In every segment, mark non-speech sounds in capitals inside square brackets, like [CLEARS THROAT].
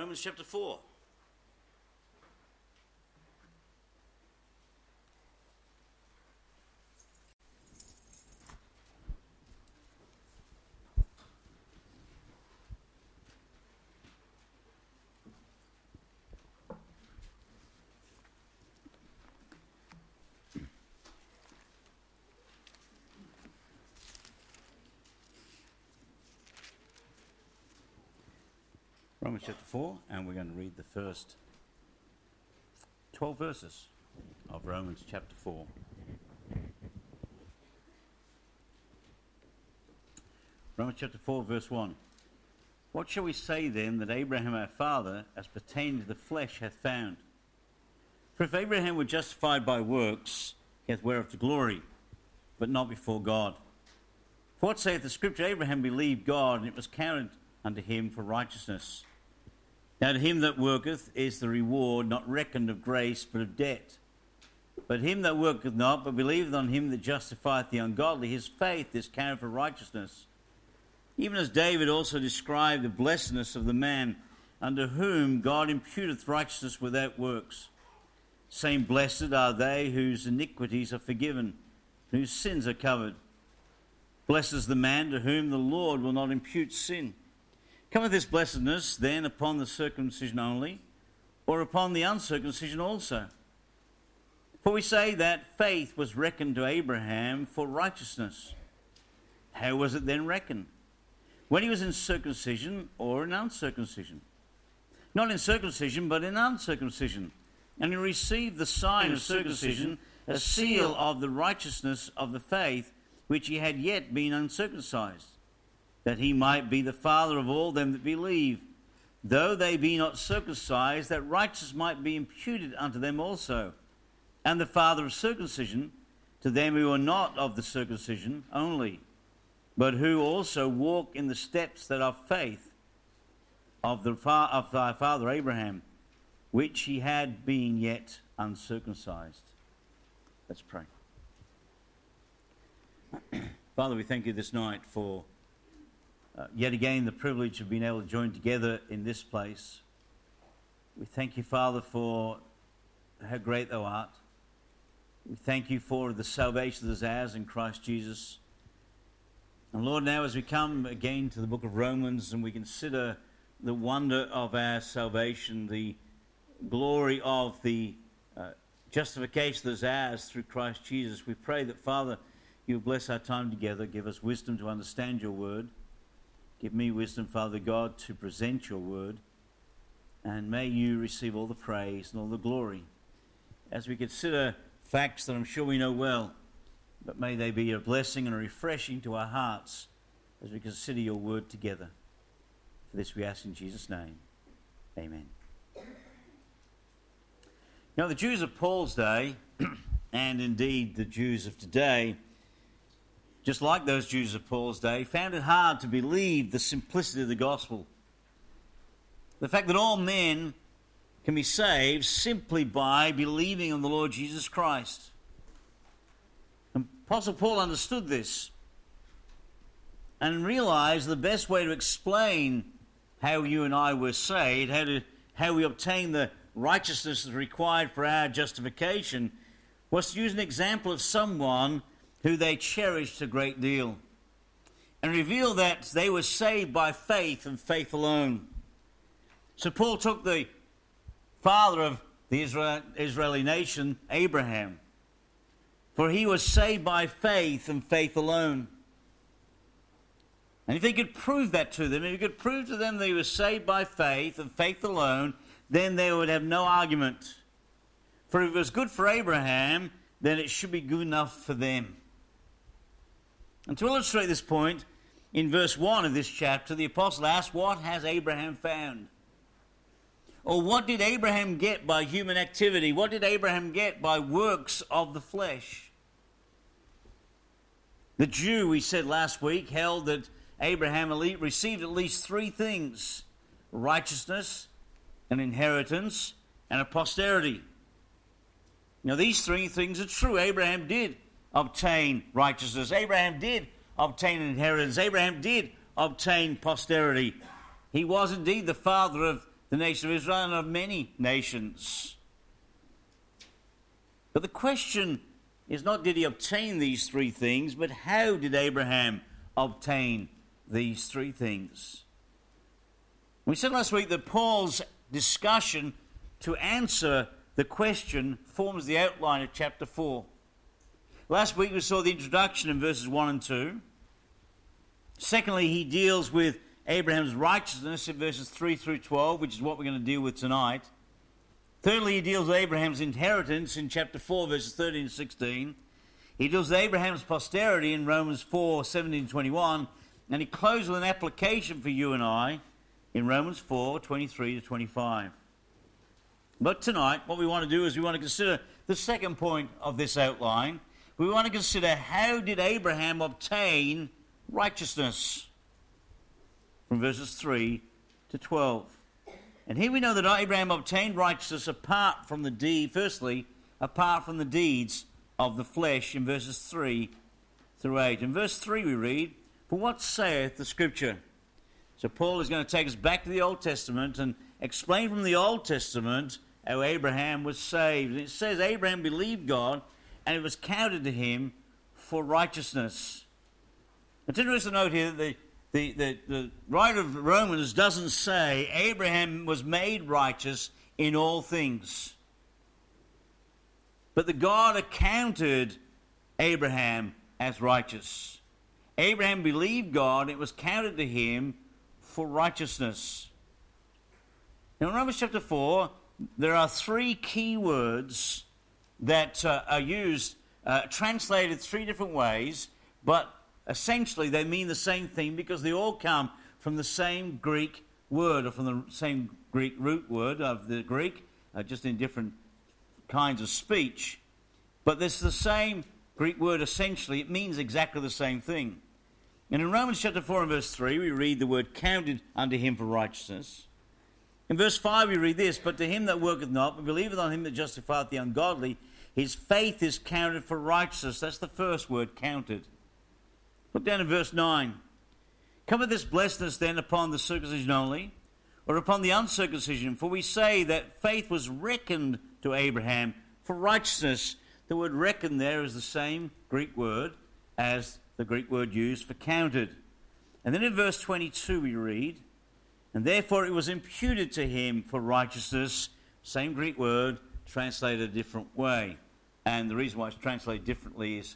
Romans chapter 4. Chapter 4, and we're going to read the first 12 verses of Romans chapter 4. Romans chapter 4, verse 1. What shall we say then that Abraham our father, as pertaining to the flesh, hath found? For if Abraham were justified by works, he hath whereof to glory, but not before God. For what saith the Scripture? Abraham believed God, and it was counted unto him for righteousness. Now to him that worketh is the reward not reckoned of grace, but of debt. But him that worketh not, but believeth on him that justifieth the ungodly, his faith is counted for righteousness. Even as David also described the blessedness of the man unto whom God imputeth righteousness without works. Saying, Blessed are they whose iniquities are forgiven, whose sins are covered. Blessed is the man to whom the Lord will not impute sin. Cometh this blessedness then upon the circumcision only, or upon the uncircumcision also? For we say that faith was reckoned to Abraham for righteousness. How was it then reckoned? When he was in circumcision or in uncircumcision? Not in circumcision, but in uncircumcision. And he received the sign of circumcision, a seal of the righteousness of the faith which he had yet been uncircumcised that he might be the father of all them that believe, though they be not circumcised, that righteousness might be imputed unto them also, and the father of circumcision to them who are not of the circumcision only, but who also walk in the steps that are faith of, the fa- of thy father Abraham, which he had been yet uncircumcised. Let's pray. [CLEARS THROAT] Father, we thank you this night for uh, yet again the privilege of being able to join together in this place. We thank you, Father, for how great thou art. We thank you for the salvation that is ours in Christ Jesus. And Lord, now as we come again to the book of Romans and we consider the wonder of our salvation, the glory of the uh, justification that is ours through Christ Jesus, we pray that, Father, you bless our time together, give us wisdom to understand your word. Give me wisdom, Father God, to present your word. And may you receive all the praise and all the glory as we consider facts that I'm sure we know well, but may they be a blessing and a refreshing to our hearts as we consider your word together. For this we ask in Jesus' name. Amen. Now, the Jews of Paul's day, [CLEARS THROAT] and indeed the Jews of today, just like those Jews of Paul's day, found it hard to believe the simplicity of the gospel. The fact that all men can be saved simply by believing on the Lord Jesus Christ. And Apostle Paul understood this and realized the best way to explain how you and I were saved, how, to, how we obtain the righteousness required for our justification, was to use an example of someone who they cherished a great deal, and reveal that they were saved by faith and faith alone. So Paul took the father of the Israel, Israeli nation, Abraham, for he was saved by faith and faith alone. And if he could prove that to them, if he could prove to them that he was saved by faith and faith alone, then they would have no argument. For if it was good for Abraham, then it should be good enough for them. And to illustrate this point, in verse 1 of this chapter, the apostle asks, What has Abraham found? Or what did Abraham get by human activity? What did Abraham get by works of the flesh? The Jew, we said last week, held that Abraham received at least three things righteousness, an inheritance, and a posterity. Now, these three things are true. Abraham did obtain righteousness. Abraham did obtain an inheritance. Abraham did obtain posterity. He was indeed the father of the nation of Israel and of many nations. But the question is not did he obtain these three things, but how did Abraham obtain these three things? We said last week that Paul's discussion to answer the question forms the outline of chapter 4. Last week we saw the introduction in verses 1 and 2. Secondly, he deals with Abraham's righteousness in verses 3 through 12, which is what we're going to deal with tonight. Thirdly, he deals with Abraham's inheritance in chapter 4, verses 13 and 16. He deals with Abraham's posterity in Romans 4, 17 and 21. And he closes with an application for you and I in Romans 4, 23 to 25. But tonight, what we want to do is we want to consider the second point of this outline. We want to consider how did Abraham obtain righteousness? From verses 3 to 12. And here we know that Abraham obtained righteousness apart from the deed, firstly, apart from the deeds of the flesh in verses 3 through 8. In verse 3 we read, For what saith the Scripture? So Paul is going to take us back to the Old Testament and explain from the Old Testament how Abraham was saved. And it says Abraham believed God and it was counted to him for righteousness. It's interesting to note here that the the, the, the writer of Romans doesn't say Abraham was made righteous in all things. But the God accounted Abraham as righteous. Abraham believed God, it was counted to him for righteousness. Now, in Romans chapter 4, there are three key words that uh, are used, uh, translated three different ways, but essentially they mean the same thing because they all come from the same Greek word or from the same Greek root word of the Greek, uh, just in different kinds of speech. But it's the same Greek word essentially. It means exactly the same thing. And in Romans chapter 4 and verse 3, we read the word counted unto him for righteousness. In verse 5, we read this But to him that worketh not, but believeth on him that justifieth the ungodly, his faith is counted for righteousness. That's the first word, counted. Look down in verse 9. Cometh this blessedness then upon the circumcision only, or upon the uncircumcision? For we say that faith was reckoned to Abraham for righteousness. The word reckon there is the same Greek word as the Greek word used for counted. And then in verse 22 we read, And therefore it was imputed to him for righteousness, same Greek word, translated a different way. And the reason why it's translated differently is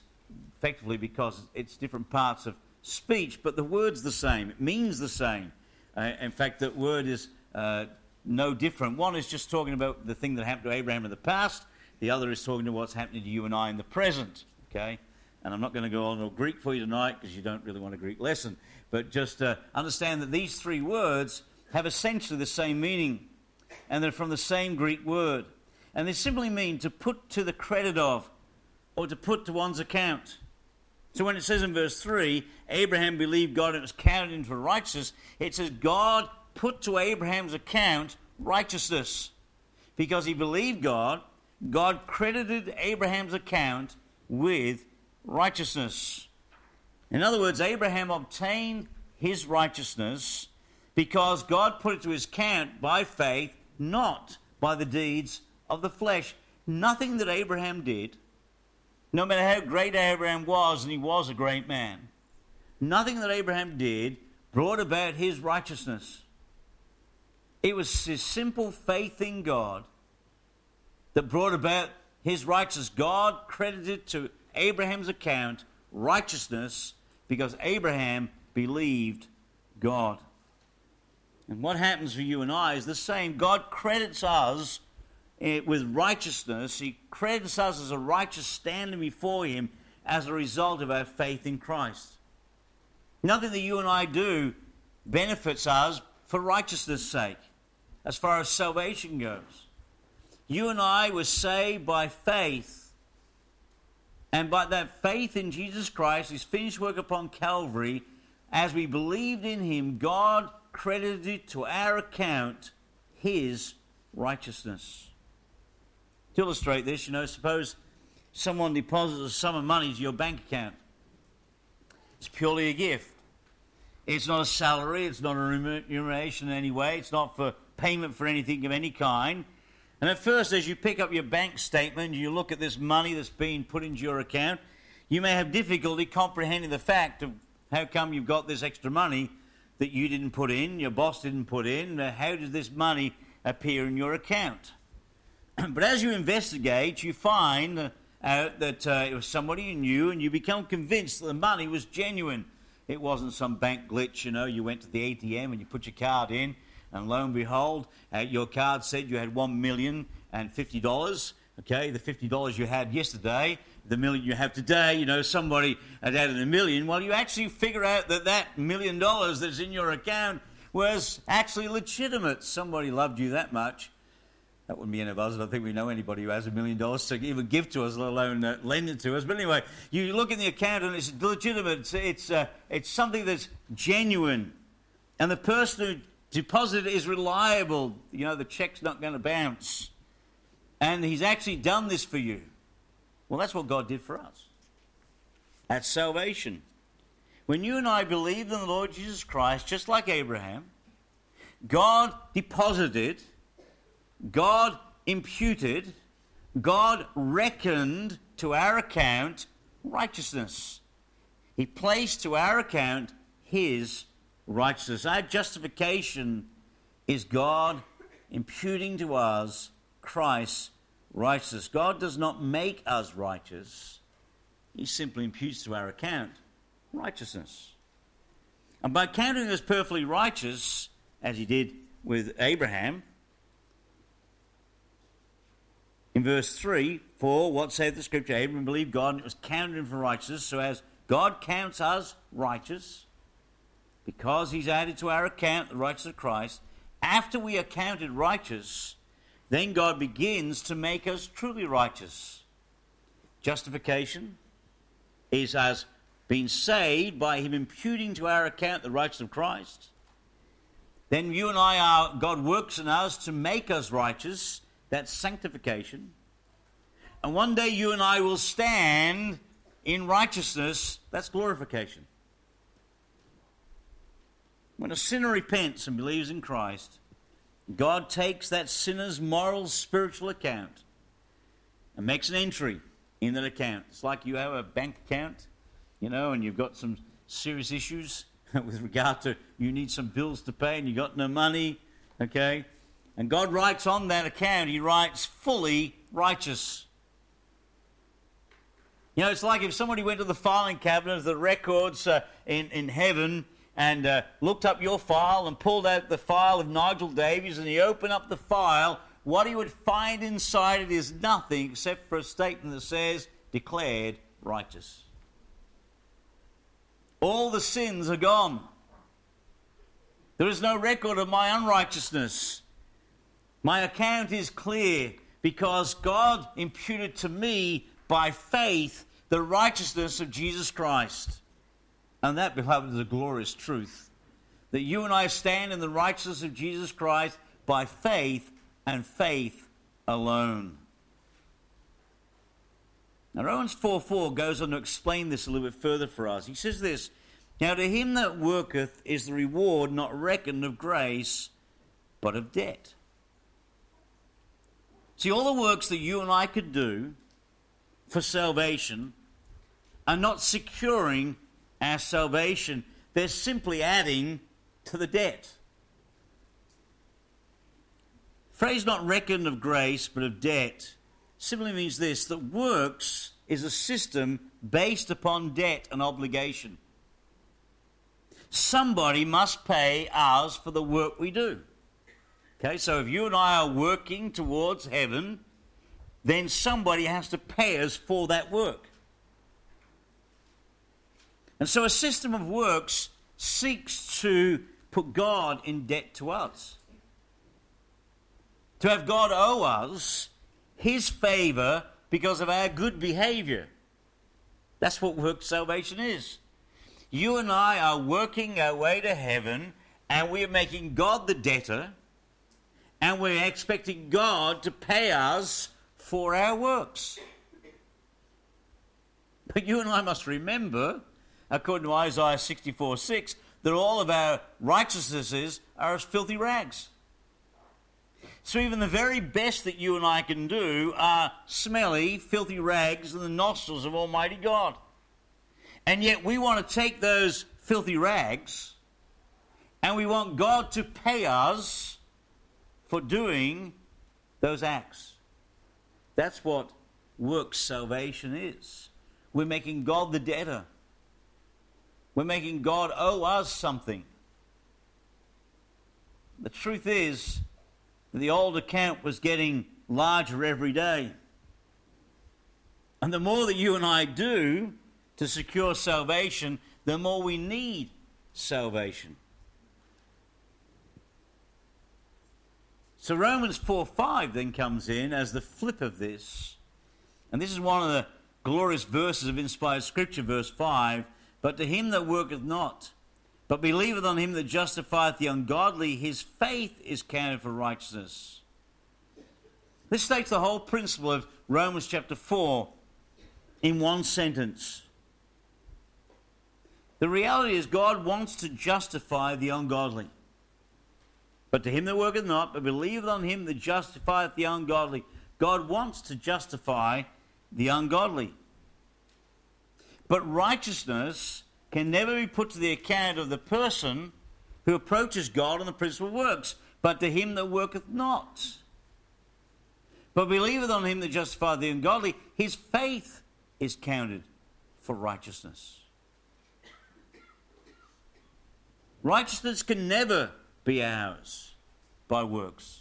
effectively because it's different parts of speech, but the word's the same. It means the same. Uh, in fact, that word is uh, no different. One is just talking about the thing that happened to Abraham in the past. The other is talking to what's happening to you and I in the present. Okay? And I'm not going to go on to Greek for you tonight because you don't really want a Greek lesson. But just uh, understand that these three words have essentially the same meaning. And they're from the same Greek word. And they simply mean to put to the credit of or to put to one's account. So when it says in verse 3, Abraham believed God and it was counted for righteousness, it says God put to Abraham's account righteousness. Because he believed God, God credited Abraham's account with righteousness. In other words, Abraham obtained his righteousness because God put it to his account by faith, not by the deeds of the flesh. Nothing that Abraham did no matter how great Abraham was, and he was a great man, nothing that Abraham did brought about his righteousness. It was his simple faith in God that brought about his righteousness. God credited to Abraham's account righteousness because Abraham believed God. And what happens for you and I is the same. God credits us Eh, with righteousness. He credits us as a righteous standing before Him as a result of our faith in Christ. Nothing that you and I do benefits us for righteousness' sake, as far as salvation goes. You and I were saved by faith. And by that faith in Jesus Christ, his finished work upon Calvary, as we believed in him, God credited to our account his righteousness. To illustrate this, you know, suppose someone deposits a sum of money to your bank account. It's purely a gift. It's not a salary. It's not a remuneration in any way. It's not for payment for anything of any kind. And at first, as you pick up your bank statement, you look at this money that's being put into your account, you may have difficulty comprehending the fact of how come you've got this extra money that you didn't put in, your boss didn't put in. How does this money appear in your account? [CLEARS THROAT] but as you investigate, you find out that uh, it was somebody you knew, and you become convinced that the money was genuine. It wasn't some bank glitch, you know. You went to the ATM and you put your card in, and lo and behold, uh, your card said you had one million and fifty dollars. Okay, the fifty dollars you had yesterday, the million you have today. You know, somebody had added a million. Well, you actually figure out that that million dollars that's in your account was actually legitimate. Somebody loved you that much. That wouldn't be any of us. I don't think we know anybody who has a million dollars to even give to us, let alone uh, lend it to us. But anyway, you look in the account and it's legitimate. It's, it's, uh, it's something that's genuine. And the person who deposited is reliable. You know, the check's not going to bounce. And he's actually done this for you. Well, that's what God did for us. That's salvation. When you and I believed in the Lord Jesus Christ, just like Abraham, God deposited God imputed, God reckoned to our account righteousness. He placed to our account His righteousness. Our justification is God imputing to us Christ's righteousness. God does not make us righteous, He simply imputes to our account righteousness. And by counting us perfectly righteous, as He did with Abraham, in verse 3, for what saith the scripture? Abraham believed God and it was counted him for righteousness. So as God counts us righteous, because he's added to our account the righteousness of Christ, after we are counted righteous, then God begins to make us truly righteous. Justification is as being saved by him imputing to our account the righteousness of Christ. Then you and I are, God works in us to make us righteous. That's sanctification. And one day you and I will stand in righteousness. That's glorification. When a sinner repents and believes in Christ, God takes that sinner's moral, spiritual account and makes an entry in that account. It's like you have a bank account, you know, and you've got some serious issues [LAUGHS] with regard to you need some bills to pay and you got no money, okay? And God writes on that account, He writes fully righteous. You know, it's like if somebody went to the filing cabinet of the records uh, in, in heaven and uh, looked up your file and pulled out the file of Nigel Davies and he opened up the file, what he would find inside it is nothing except for a statement that says, declared righteous. All the sins are gone. There is no record of my unrighteousness. My account is clear because God imputed to me by faith the righteousness of Jesus Christ. And that, beloved, is a glorious truth. That you and I stand in the righteousness of Jesus Christ by faith and faith alone. Now, Romans 4 4 goes on to explain this a little bit further for us. He says this Now, to him that worketh is the reward not reckoned of grace, but of debt. See, all the works that you and I could do for salvation are not securing our salvation, they're simply adding to the debt. Phrase not reckoned of grace, but of debt simply means this that works is a system based upon debt and obligation. Somebody must pay us for the work we do. Okay, so if you and I are working towards heaven, then somebody has to pay us for that work. And so a system of works seeks to put God in debt to us. To have God owe us his favor because of our good behavior. That's what work salvation is. You and I are working our way to heaven, and we are making God the debtor and we're expecting God to pay us for our works. But you and I must remember, according to Isaiah 64 6, that all of our righteousnesses are as filthy rags. So even the very best that you and I can do are smelly, filthy rags in the nostrils of Almighty God. And yet we want to take those filthy rags and we want God to pay us for doing those acts. That's what works salvation is. We're making God the debtor. We're making God owe us something. The truth is, the old account was getting larger every day. And the more that you and I do to secure salvation, the more we need salvation. So Romans 4 5 then comes in as the flip of this. And this is one of the glorious verses of inspired scripture, verse 5. But to him that worketh not, but believeth on him that justifieth the ungodly, his faith is counted for righteousness. This states the whole principle of Romans chapter 4 in one sentence. The reality is, God wants to justify the ungodly. But to him that worketh not, but believeth on him that justifieth the ungodly, God wants to justify the ungodly. But righteousness can never be put to the account of the person who approaches God on the principle of works, but to him that worketh not. But believeth on him that justifieth the ungodly, his faith is counted for righteousness. Righteousness can never be ours by works.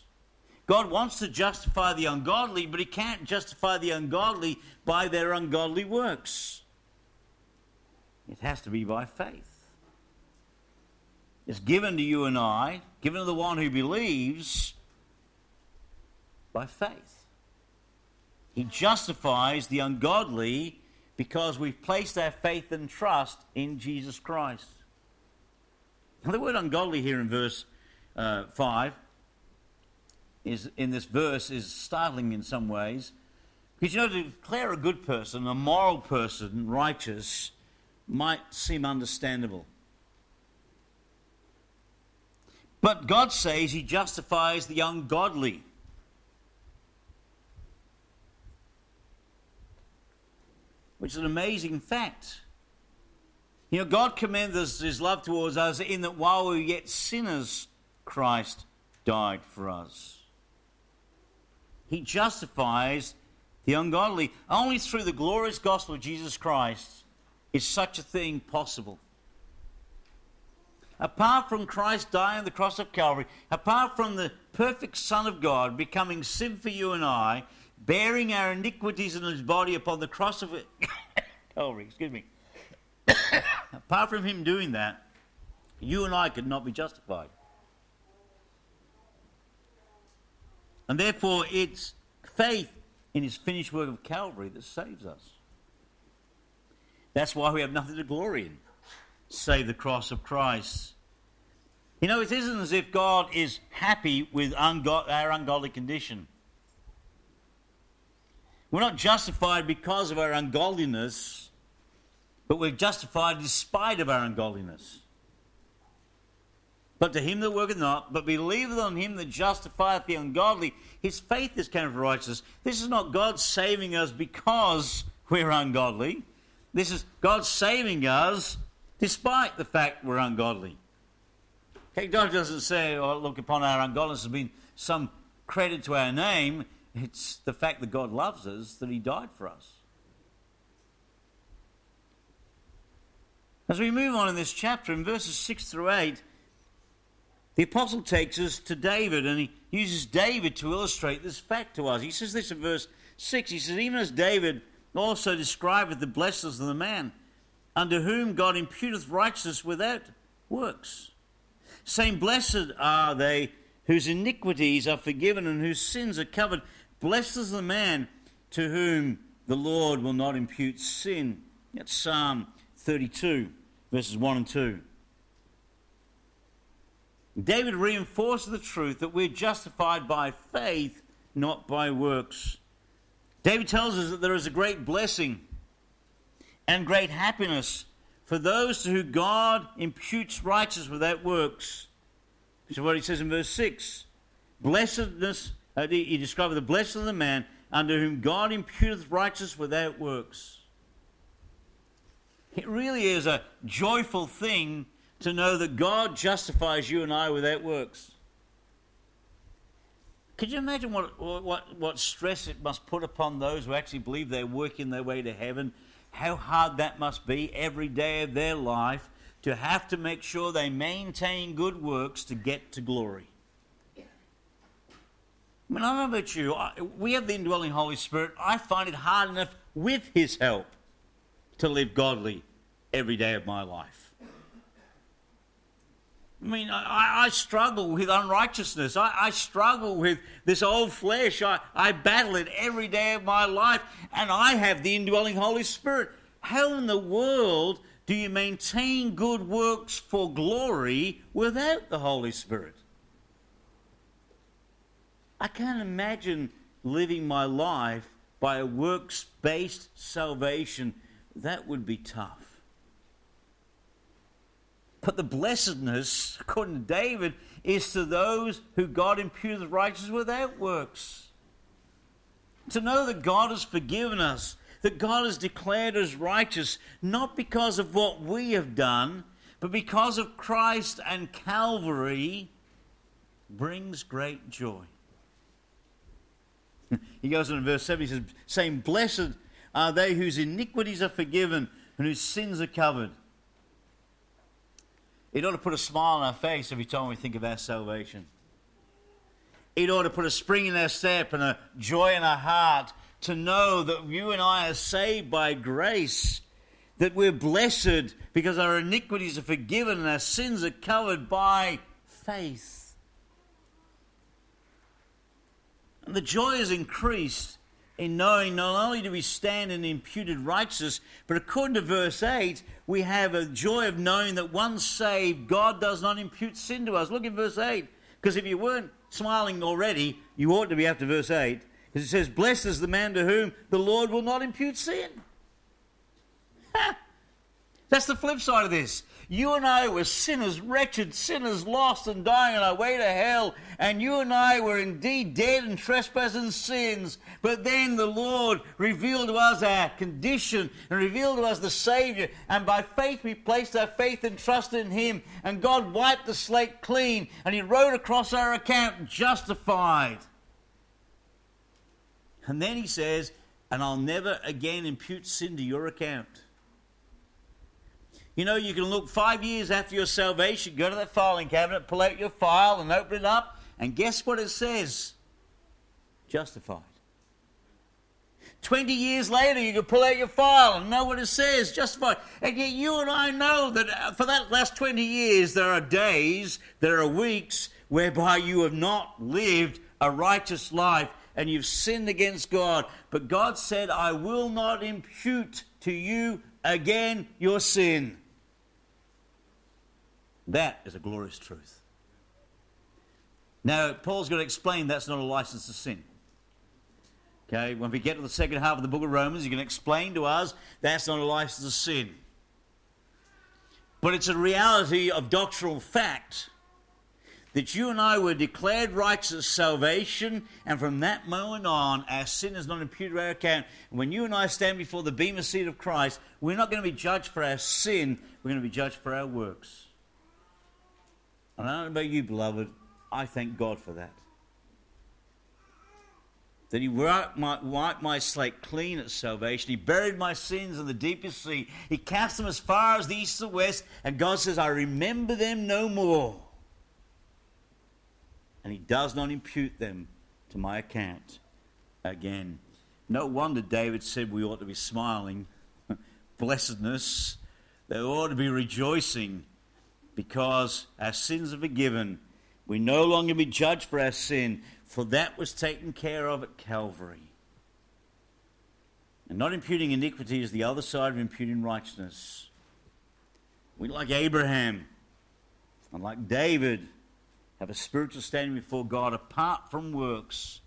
God wants to justify the ungodly, but he can't justify the ungodly by their ungodly works. It has to be by faith. It's given to you and I, given to the one who believes, by faith. He justifies the ungodly because we've placed our faith and trust in Jesus Christ. Now, the word ungodly here in verse uh, 5 is in this verse is startling in some ways. Because you know, to declare a good person, a moral person, righteous, might seem understandable. But God says He justifies the ungodly. Which is an amazing fact. You know, God commends His love towards us in that while we were yet sinners, Christ died for us. He justifies the ungodly. Only through the glorious gospel of Jesus Christ is such a thing possible? Apart from Christ dying on the cross of Calvary, apart from the perfect Son of God becoming sin for you and I, bearing our iniquities in his body upon the cross of [COUGHS] Calvary, excuse me. [COUGHS] apart from him doing that, you and I could not be justified. And therefore, it's faith in his finished work of Calvary that saves us. That's why we have nothing to glory in, save the cross of Christ. You know, it isn't as if God is happy with ungo- our ungodly condition. We're not justified because of our ungodliness, but we're justified in spite of our ungodliness. But to him that worketh not, but believeth on him that justifieth the ungodly, his faith is counted for righteousness. This is not God saving us because we're ungodly. This is God saving us despite the fact we're ungodly. Okay, God doesn't say, oh, look upon our ungodliness as being some credit to our name. It's the fact that God loves us that He died for us. As we move on in this chapter, in verses 6 through 8, the apostle takes us to David and he uses David to illustrate this fact to us. He says this in verse 6. He says, Even as David also describeth the blessings of the man, unto whom God imputeth righteousness without works. Saying, Blessed are they whose iniquities are forgiven and whose sins are covered. Blessed is the man to whom the Lord will not impute sin. That's Psalm 32, verses 1 and 2. David reinforces the truth that we're justified by faith, not by works. David tells us that there is a great blessing and great happiness for those to whom God imputes righteousness without works. Which is what he says in verse 6. Blessedness, uh, he describes the blessed of the man under whom God imputeth righteousness without works. It really is a joyful thing to know that God justifies you and I without works. Could you imagine what, what, what stress it must put upon those who actually believe they're working their way to heaven? How hard that must be every day of their life to have to make sure they maintain good works to get to glory. I mean, I don't know about you. we have the indwelling Holy Spirit. I find it hard enough with His help to live godly every day of my life. I mean, I, I struggle with unrighteousness. I, I, struggle with this old flesh. I, I battle it every day of my life, and I have the indwelling Holy Spirit. How in the world do you maintain good works for glory without the Holy Spirit? I can't imagine living my life by a works based salvation. That would be tough. But the blessedness, according to David, is to those who God imputes righteousness without works. To know that God has forgiven us, that God has declared us righteous, not because of what we have done, but because of Christ and Calvary, brings great joy. [LAUGHS] he goes on in verse 7, he says, saying, Blessed are they whose iniquities are forgiven and whose sins are covered. It ought to put a smile on our face every time we think of our salvation. It ought to put a spring in our step and a joy in our heart to know that you and I are saved by grace, that we're blessed because our iniquities are forgiven and our sins are covered by faith. And the joy is increased in knowing not only do we stand in imputed righteousness, but according to verse 8, we have a joy of knowing that once saved, God does not impute sin to us. Look at verse 8. Because if you weren't smiling already, you ought to be after verse 8. Because it says, Blessed is the man to whom the Lord will not impute sin. Ha! [LAUGHS] That's the flip side of this. You and I were sinners, wretched sinners, lost and dying on our way to hell. And you and I were indeed dead in trespasses and sins. But then the Lord revealed to us our condition and revealed to us the Savior. And by faith we placed our faith and trust in Him. And God wiped the slate clean. And He wrote across our account, justified. And then He says, and I'll never again impute sin to your account. You know, you can look five years after your salvation, go to that filing cabinet, pull out your file, and open it up, and guess what it says? Justified. 20 years later, you can pull out your file and know what it says, justified. And yet, you and I know that uh, for that last 20 years, there are days, there are weeks whereby you have not lived a righteous life and you've sinned against God. But God said, I will not impute to you again your sin. That is a glorious truth. Now, Paul's going to explain that's not a license to sin. Okay, when we get to the second half of the book of Romans, he's going to explain to us that's not a license to sin. But it's a reality of doctrinal fact that you and I were declared righteous salvation, and from that moment on, our sin is not imputed to our account. And when you and I stand before the bema seat of Christ, we're not going to be judged for our sin, we're going to be judged for our works. And I don't know about you, beloved, I thank God for that. That He wiped my, wiped my slate clean at salvation. He buried my sins in the deepest sea. He cast them as far as the east and west. And God says, I remember them no more. And He does not impute them to my account again. No wonder David said we ought to be smiling. [LAUGHS] Blessedness. They ought to be rejoicing because our sins are forgiven. We no longer be judged for our sin, for that was taken care of at Calvary. And not imputing iniquity is the other side of imputing righteousness. We, like Abraham and like David, have a spiritual standing before God apart from works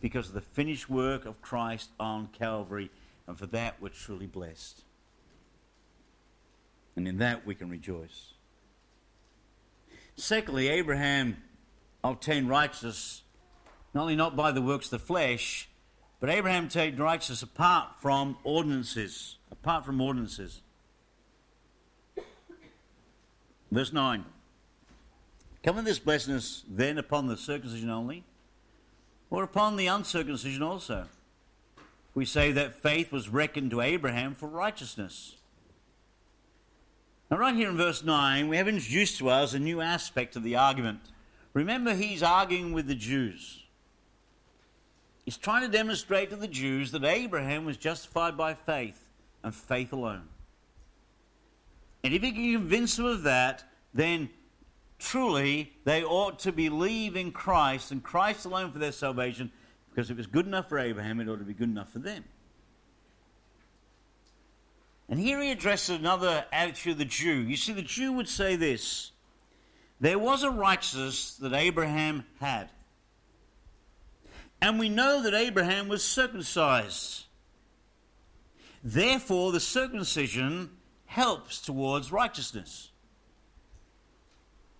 because of the finished work of Christ on Calvary, and for that we're truly blessed. And in that we can rejoice. Secondly, Abraham obtained righteousness not only not by the works of the flesh, but Abraham obtained righteousness apart from ordinances. Apart from ordinances. Verse 9. Coming this blessedness then upon the circumcision only, or upon the uncircumcision also? We say that faith was reckoned to Abraham for righteousness. Now, right here in verse 9, we have introduced to us a new aspect of the argument. Remember, he's arguing with the Jews. He's trying to demonstrate to the Jews that Abraham was justified by faith and faith alone. And if he can convince them of that, then truly they ought to believe in Christ and Christ alone for their salvation, because if it was good enough for Abraham, it ought to be good enough for them. And here he addresses another attitude of the Jew. You see, the Jew would say this there was a righteousness that Abraham had. And we know that Abraham was circumcised. Therefore, the circumcision helps towards righteousness.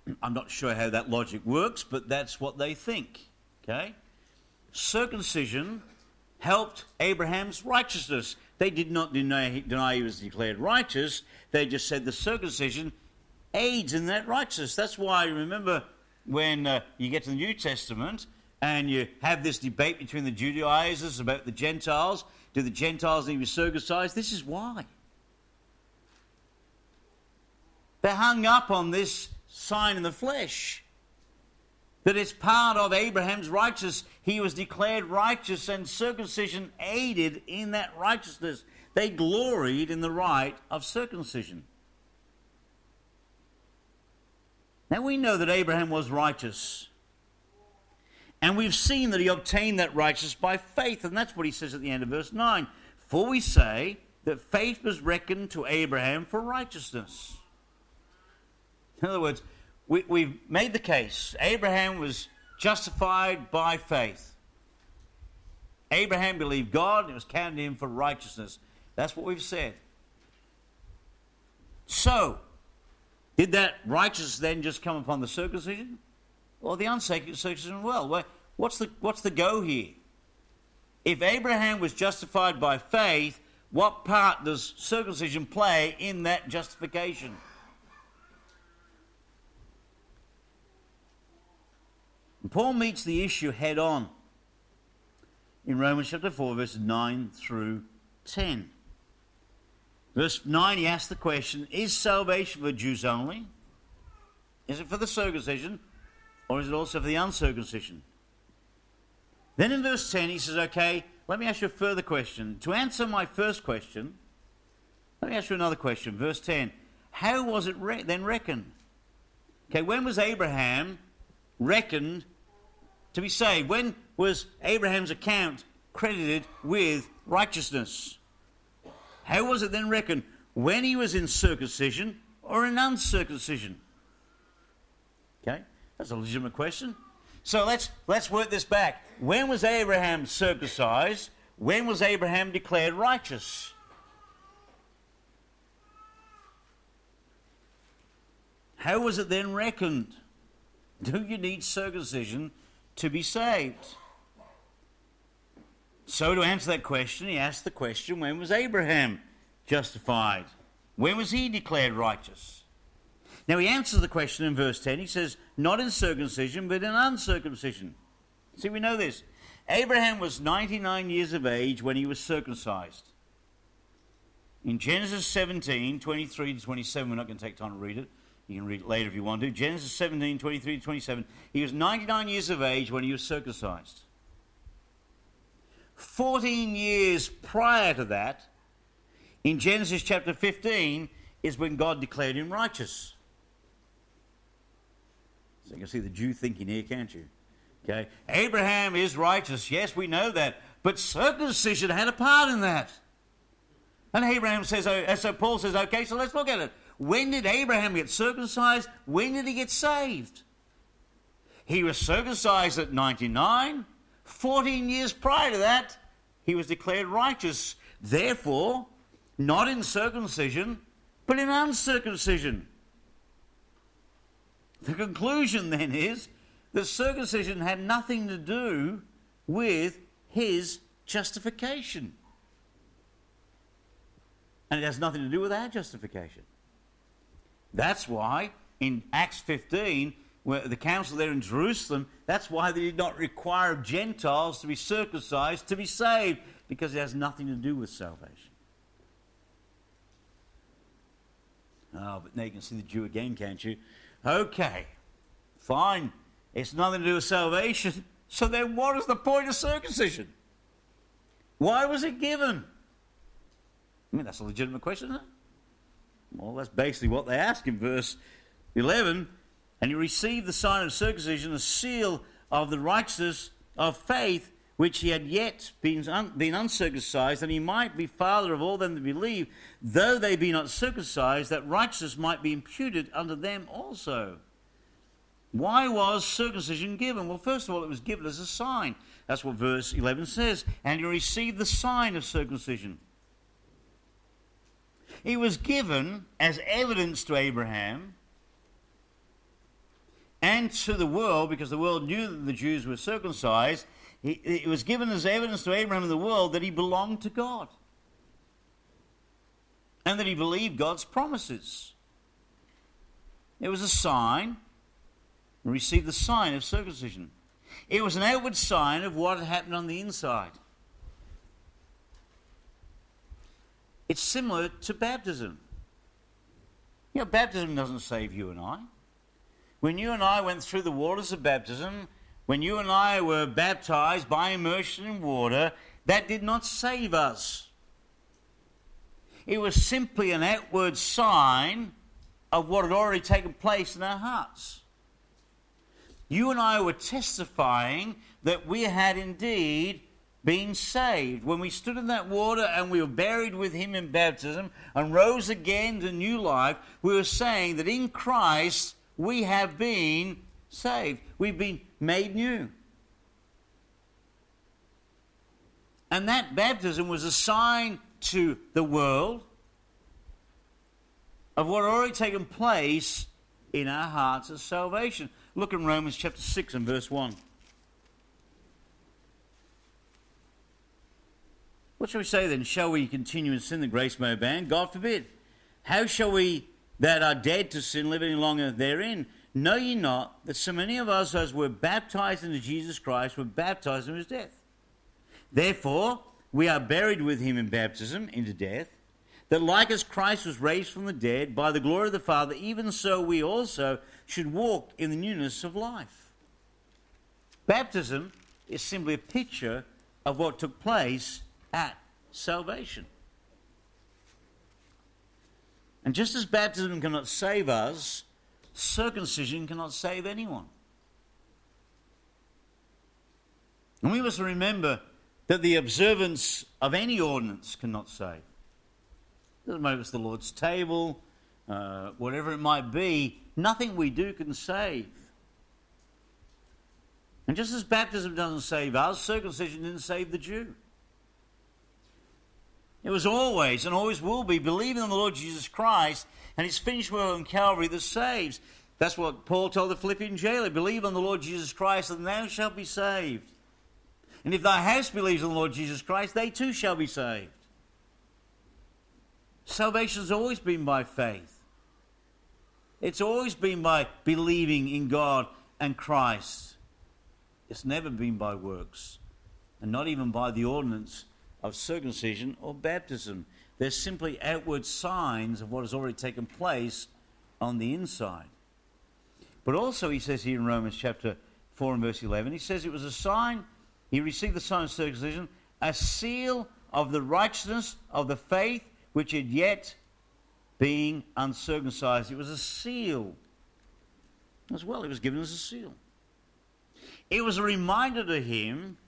[CLEARS THROAT] I'm not sure how that logic works, but that's what they think. Okay? Circumcision helped Abraham's righteousness. They did not deny, deny he was declared righteous. They just said the circumcision aids in that righteousness. That's why, I remember, when uh, you get to the New Testament and you have this debate between the Judaizers about the Gentiles do the Gentiles need to be circumcised? This is why. They're hung up on this sign in the flesh. That it's part of Abraham's righteousness. He was declared righteous, and circumcision aided in that righteousness. They gloried in the rite of circumcision. Now we know that Abraham was righteous. And we've seen that he obtained that righteousness by faith. And that's what he says at the end of verse 9. For we say that faith was reckoned to Abraham for righteousness. In other words, we, we've made the case. Abraham was justified by faith. Abraham believed God and it was counted him for righteousness. That's what we've said. So, did that righteousness then just come upon the circumcision? Or the uncircumcision? Well, what's the, what's the go here? If Abraham was justified by faith, what part does circumcision play in that justification? And Paul meets the issue head on in Romans chapter 4, verses 9 through 10. Verse 9, he asks the question Is salvation for Jews only? Is it for the circumcision? Or is it also for the uncircumcision? Then in verse 10, he says, Okay, let me ask you a further question. To answer my first question, let me ask you another question. Verse 10 How was it re- then reckoned? Okay, when was Abraham reckoned to be saved? When was Abraham's account credited with righteousness? How was it then reckoned? When he was in circumcision or in uncircumcision? Okay, that's a legitimate question. So let's, let's work this back. When was Abraham circumcised? When was Abraham declared righteous? How was it then reckoned? Do you need circumcision to be saved? So, to answer that question, he asked the question when was Abraham justified? When was he declared righteous? Now, he answers the question in verse 10. He says, Not in circumcision, but in uncircumcision. See, we know this. Abraham was 99 years of age when he was circumcised. In Genesis 17, 23 to 27, we're not going to take time to read it. You can read it later if you want to. Genesis 17, 23 to 27. He was 99 years of age when he was circumcised. 14 years prior to that, in Genesis chapter 15, is when God declared him righteous. So you can see the Jew thinking here, can't you? Okay. Abraham is righteous. Yes, we know that. But circumcision had a part in that. And Abraham says, oh, so Paul says, okay, so let's look at it. When did Abraham get circumcised? When did he get saved? He was circumcised at 99. 14 years prior to that, he was declared righteous. Therefore, not in circumcision, but in uncircumcision. The conclusion then is that circumcision had nothing to do with his justification. And it has nothing to do with our justification. That's why in Acts 15, where the council there in Jerusalem, that's why they did not require Gentiles to be circumcised to be saved, because it has nothing to do with salvation. Oh, but now you can see the Jew again, can't you? Okay, fine. It's nothing to do with salvation. So then, what is the point of circumcision? Why was it given? I mean, that's a legitimate question, isn't it? Well, that's basically what they ask in verse 11. And he received the sign of circumcision, a seal of the righteousness of faith, which he had yet been, un- been uncircumcised, and he might be father of all them that believe, though they be not circumcised, that righteousness might be imputed unto them also. Why was circumcision given? Well, first of all, it was given as a sign. That's what verse 11 says. And he received the sign of circumcision. It was given as evidence to Abraham and to the world, because the world knew that the Jews were circumcised. It was given as evidence to Abraham and the world that he belonged to God and that he believed God's promises. It was a sign, received the sign of circumcision. It was an outward sign of what had happened on the inside. It's similar to baptism. You know, baptism doesn't save you and I. When you and I went through the waters of baptism, when you and I were baptized by immersion in water, that did not save us. It was simply an outward sign of what had already taken place in our hearts. You and I were testifying that we had indeed being saved. When we stood in that water and we were buried with him in baptism and rose again to new life, we were saying that in Christ we have been saved. We've been made new. And that baptism was a sign to the world of what had already taken place in our hearts of salvation. Look in Romans chapter 6 and verse 1. What shall we say then? Shall we continue in sin that grace may abound? God forbid. How shall we that are dead to sin live any longer therein? Know ye not that so many of us as were baptized into Jesus Christ were baptized into his death? Therefore, we are buried with him in baptism into death, that like as Christ was raised from the dead by the glory of the Father, even so we also should walk in the newness of life. Baptism is simply a picture of what took place at salvation. And just as baptism cannot save us, circumcision cannot save anyone. And we must remember that the observance of any ordinance cannot save. Doesn't matter if it's the Lord's table, uh, whatever it might be, nothing we do can save. And just as baptism doesn't save us, circumcision didn't save the Jew. It was always and always will be believing in the Lord Jesus Christ and his finished work on Calvary that saves. That's what Paul told the Philippian jailer believe on the Lord Jesus Christ, and thou shalt be saved. And if thy house believes on the Lord Jesus Christ, they too shall be saved. Salvation has always been by faith, it's always been by believing in God and Christ. It's never been by works, and not even by the ordinance of circumcision or baptism. They're simply outward signs of what has already taken place on the inside. But also, he says here in Romans chapter 4 and verse 11, he says it was a sign, he received the sign of circumcision, a seal of the righteousness of the faith which had yet being uncircumcised. It was a seal as well. It was given as a seal. It was a reminder to him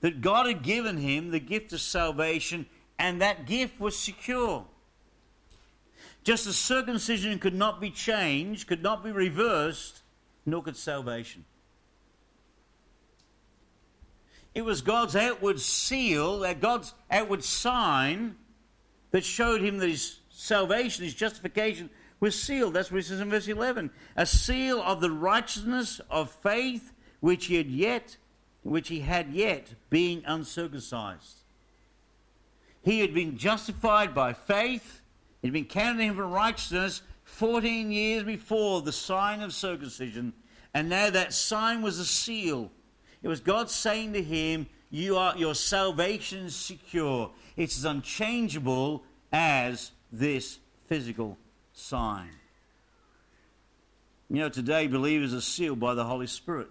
that God had given him the gift of salvation, and that gift was secure. Just as circumcision could not be changed, could not be reversed, nor could salvation. It was God's outward seal, uh, God's outward sign, that showed him that his salvation, his justification, was sealed. That's what he says in verse 11. A seal of the righteousness of faith which he had yet, which he had yet, being uncircumcised. He had been justified by faith. It had been counted him for righteousness 14 years before the sign of circumcision. And now that sign was a seal. It was God saying to him, you are, Your salvation is secure. It's as unchangeable as this physical sign. You know, today believers are sealed by the Holy Spirit.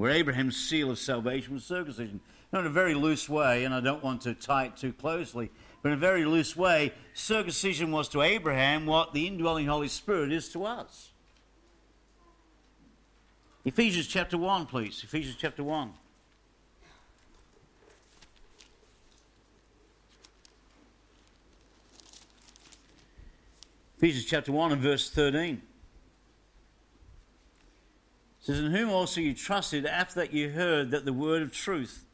Where Abraham's seal of salvation was circumcision. Not in a very loose way, and I don't want to tie it too closely, but in a very loose way, circumcision was to Abraham what the indwelling Holy Spirit is to us. Ephesians chapter 1, please. Ephesians chapter 1. Ephesians chapter 1 and verse 13. Says, In whom also you trusted after that you heard that the word of truth,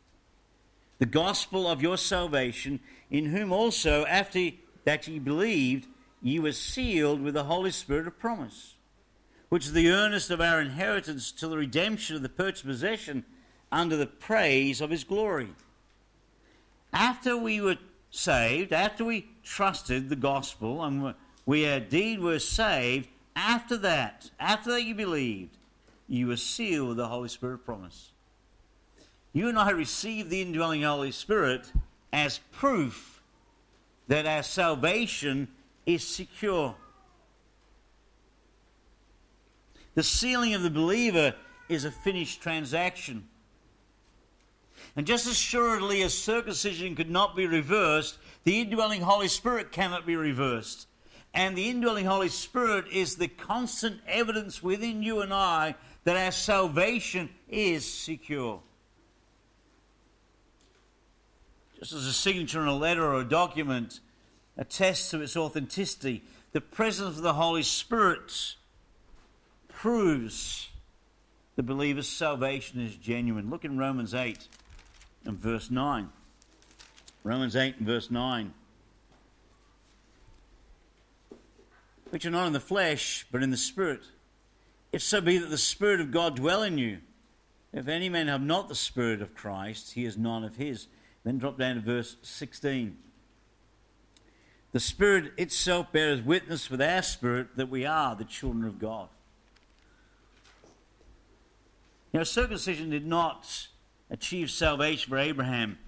the gospel of your salvation, in whom also after that ye believed, ye were sealed with the Holy Spirit of promise, which is the earnest of our inheritance till the redemption of the purchased possession under the praise of his glory. After we were saved, after we trusted the gospel and we indeed were saved. After that, after that you believed, you are sealed with the Holy Spirit promise. You and I receive the indwelling Holy Spirit as proof that our salvation is secure. The sealing of the believer is a finished transaction. And just as assuredly as circumcision could not be reversed, the indwelling Holy Spirit cannot be reversed. And the indwelling Holy Spirit is the constant evidence within you and I that our salvation is secure. Just as a signature on a letter or a document attests to its authenticity, the presence of the Holy Spirit proves the believer's salvation is genuine. Look in Romans 8 and verse 9. Romans 8 and verse 9. which are not in the flesh, but in the Spirit. If so be that the Spirit of God dwell in you. If any man have not the Spirit of Christ, he is none of his. Then drop down to verse 16. The Spirit itself bears witness with our spirit that we are the children of God. Know, circumcision did not achieve salvation for Abraham.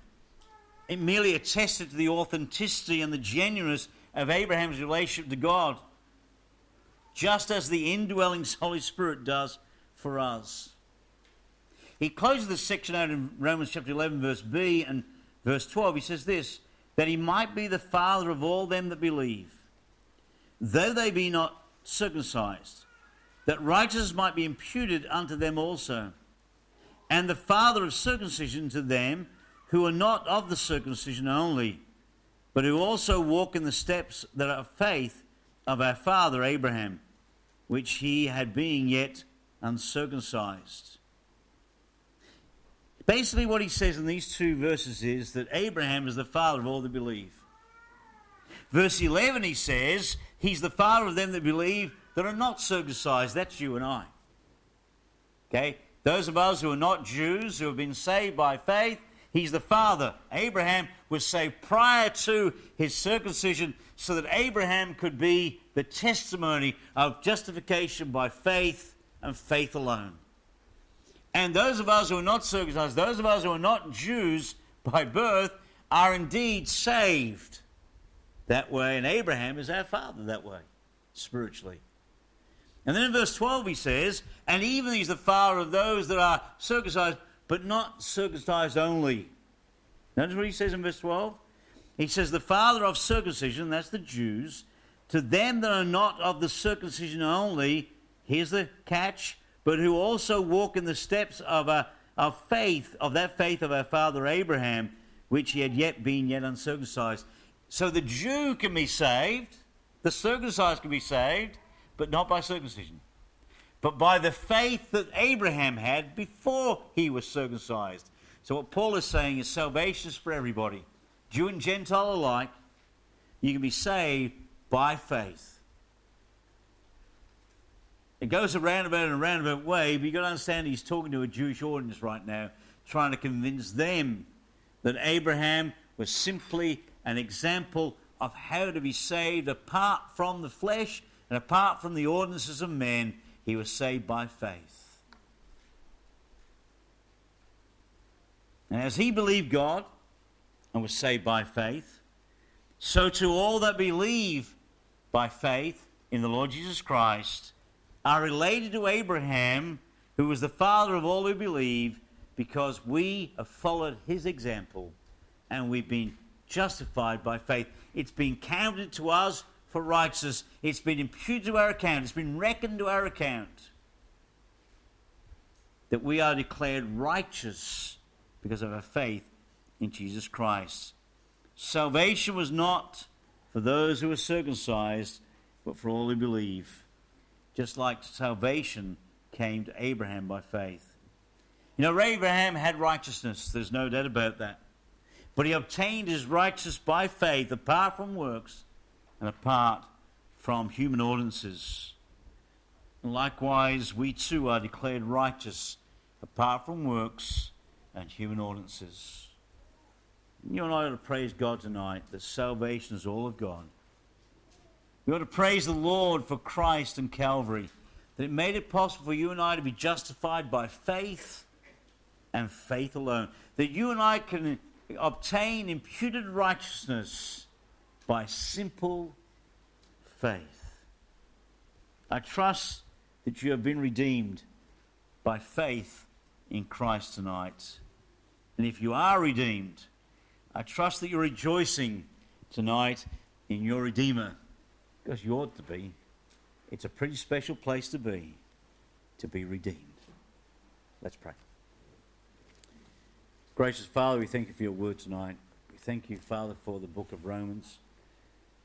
It merely attested to the authenticity and the genuineness of Abraham's relationship to God just as the indwelling [LAUGHS] Holy Spirit does for us. He closes this section out in Romans chapter 11, verse B and verse 12. He says this that he might be the father of all them that believe, though they be not circumcised, that righteousness might be imputed unto them also, and the father of circumcision to them who are not of the circumcision only, but who also walk in the steps that are of faith of our father Abraham which he had being yet uncircumcised. Basically, what he says in these two verses is that Abraham is the father of all that believe. Verse 11, he says, He's the father of them that believe that are not circumcised. That's you and I. Okay? Those of us who are not Jews, who have been saved by faith, He's the father. Abraham was saved prior to his circumcision so that Abraham could be the testimony of justification by faith and faith alone. And those of us who are not circumcised, those of us who are not Jews by birth, are indeed saved that way. And Abraham is our father that way, spiritually. And then in verse 12 he says, And even he's the father of those that are circumcised but not circumcised only. Notice what he says in verse 12? He says, The father of circumcision, that's the Jews, to them that are not of the circumcision only, here's the catch, but who also walk in the steps of, a, of faith, of that faith of our father Abraham, which he had yet been yet uncircumcised. So the Jew can be saved, the circumcised can be saved, but not by circumcision but by the faith that Abraham had before he was circumcised. So, what Paul is saying is salvation is for everybody, Jew and Gentile alike. You can be saved by faith. It goes a roundabout and a roundabout way, but you've got to understand he's talking to a Jewish audience right now, trying to convince them that Abraham was simply an example of how to be saved apart from the flesh and apart from the ordinances of men. He was saved by faith. And as he believed God and was saved by faith, so to all that believe by faith in the Lord Jesus Christ are related to Abraham, who was the father of all who believe, because we have followed his example and we've been justified by faith. It's been counted to us for righteousness. It's been imputed to our account. It's been reckoned to our account that we are declared righteous because of our faith in Jesus Christ. Salvation was not for those who were circumcised, but for all who believe. Just like salvation came to Abraham by faith. You know, Abraham had righteousness, there's no doubt about that. But he obtained his righteousness by faith, apart from works and apart from human ordinances. Likewise, we too are declared righteous apart from works and human ordinances. You and I ought to praise God tonight that salvation is all of God. We ought to praise the Lord for Christ and Calvary, that it made it possible for you and I to be justified by faith and faith alone. That you and I can obtain imputed righteousness by simple faith. I trust that you have been redeemed by faith in Christ tonight. And if you are redeemed, I trust that you're rejoicing tonight in your Redeemer, because you ought to be. It's a pretty special place to be, to be redeemed. Let's pray. Gracious Father, we thank you for your word tonight. We thank you, Father, for the book of Romans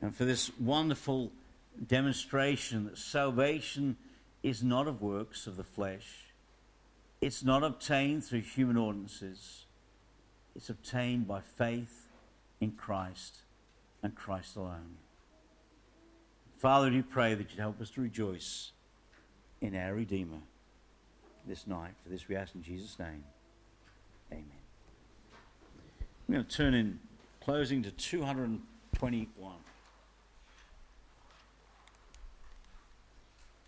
and for this wonderful demonstration that salvation is not of works of the flesh, it's not obtained through human ordinances, it's obtained by faith in Christ and Christ alone. Father, we pray that you'd help us to rejoice in our Redeemer this night. For this we ask in Jesus' name. Amen. I'm going to turn in closing to 221.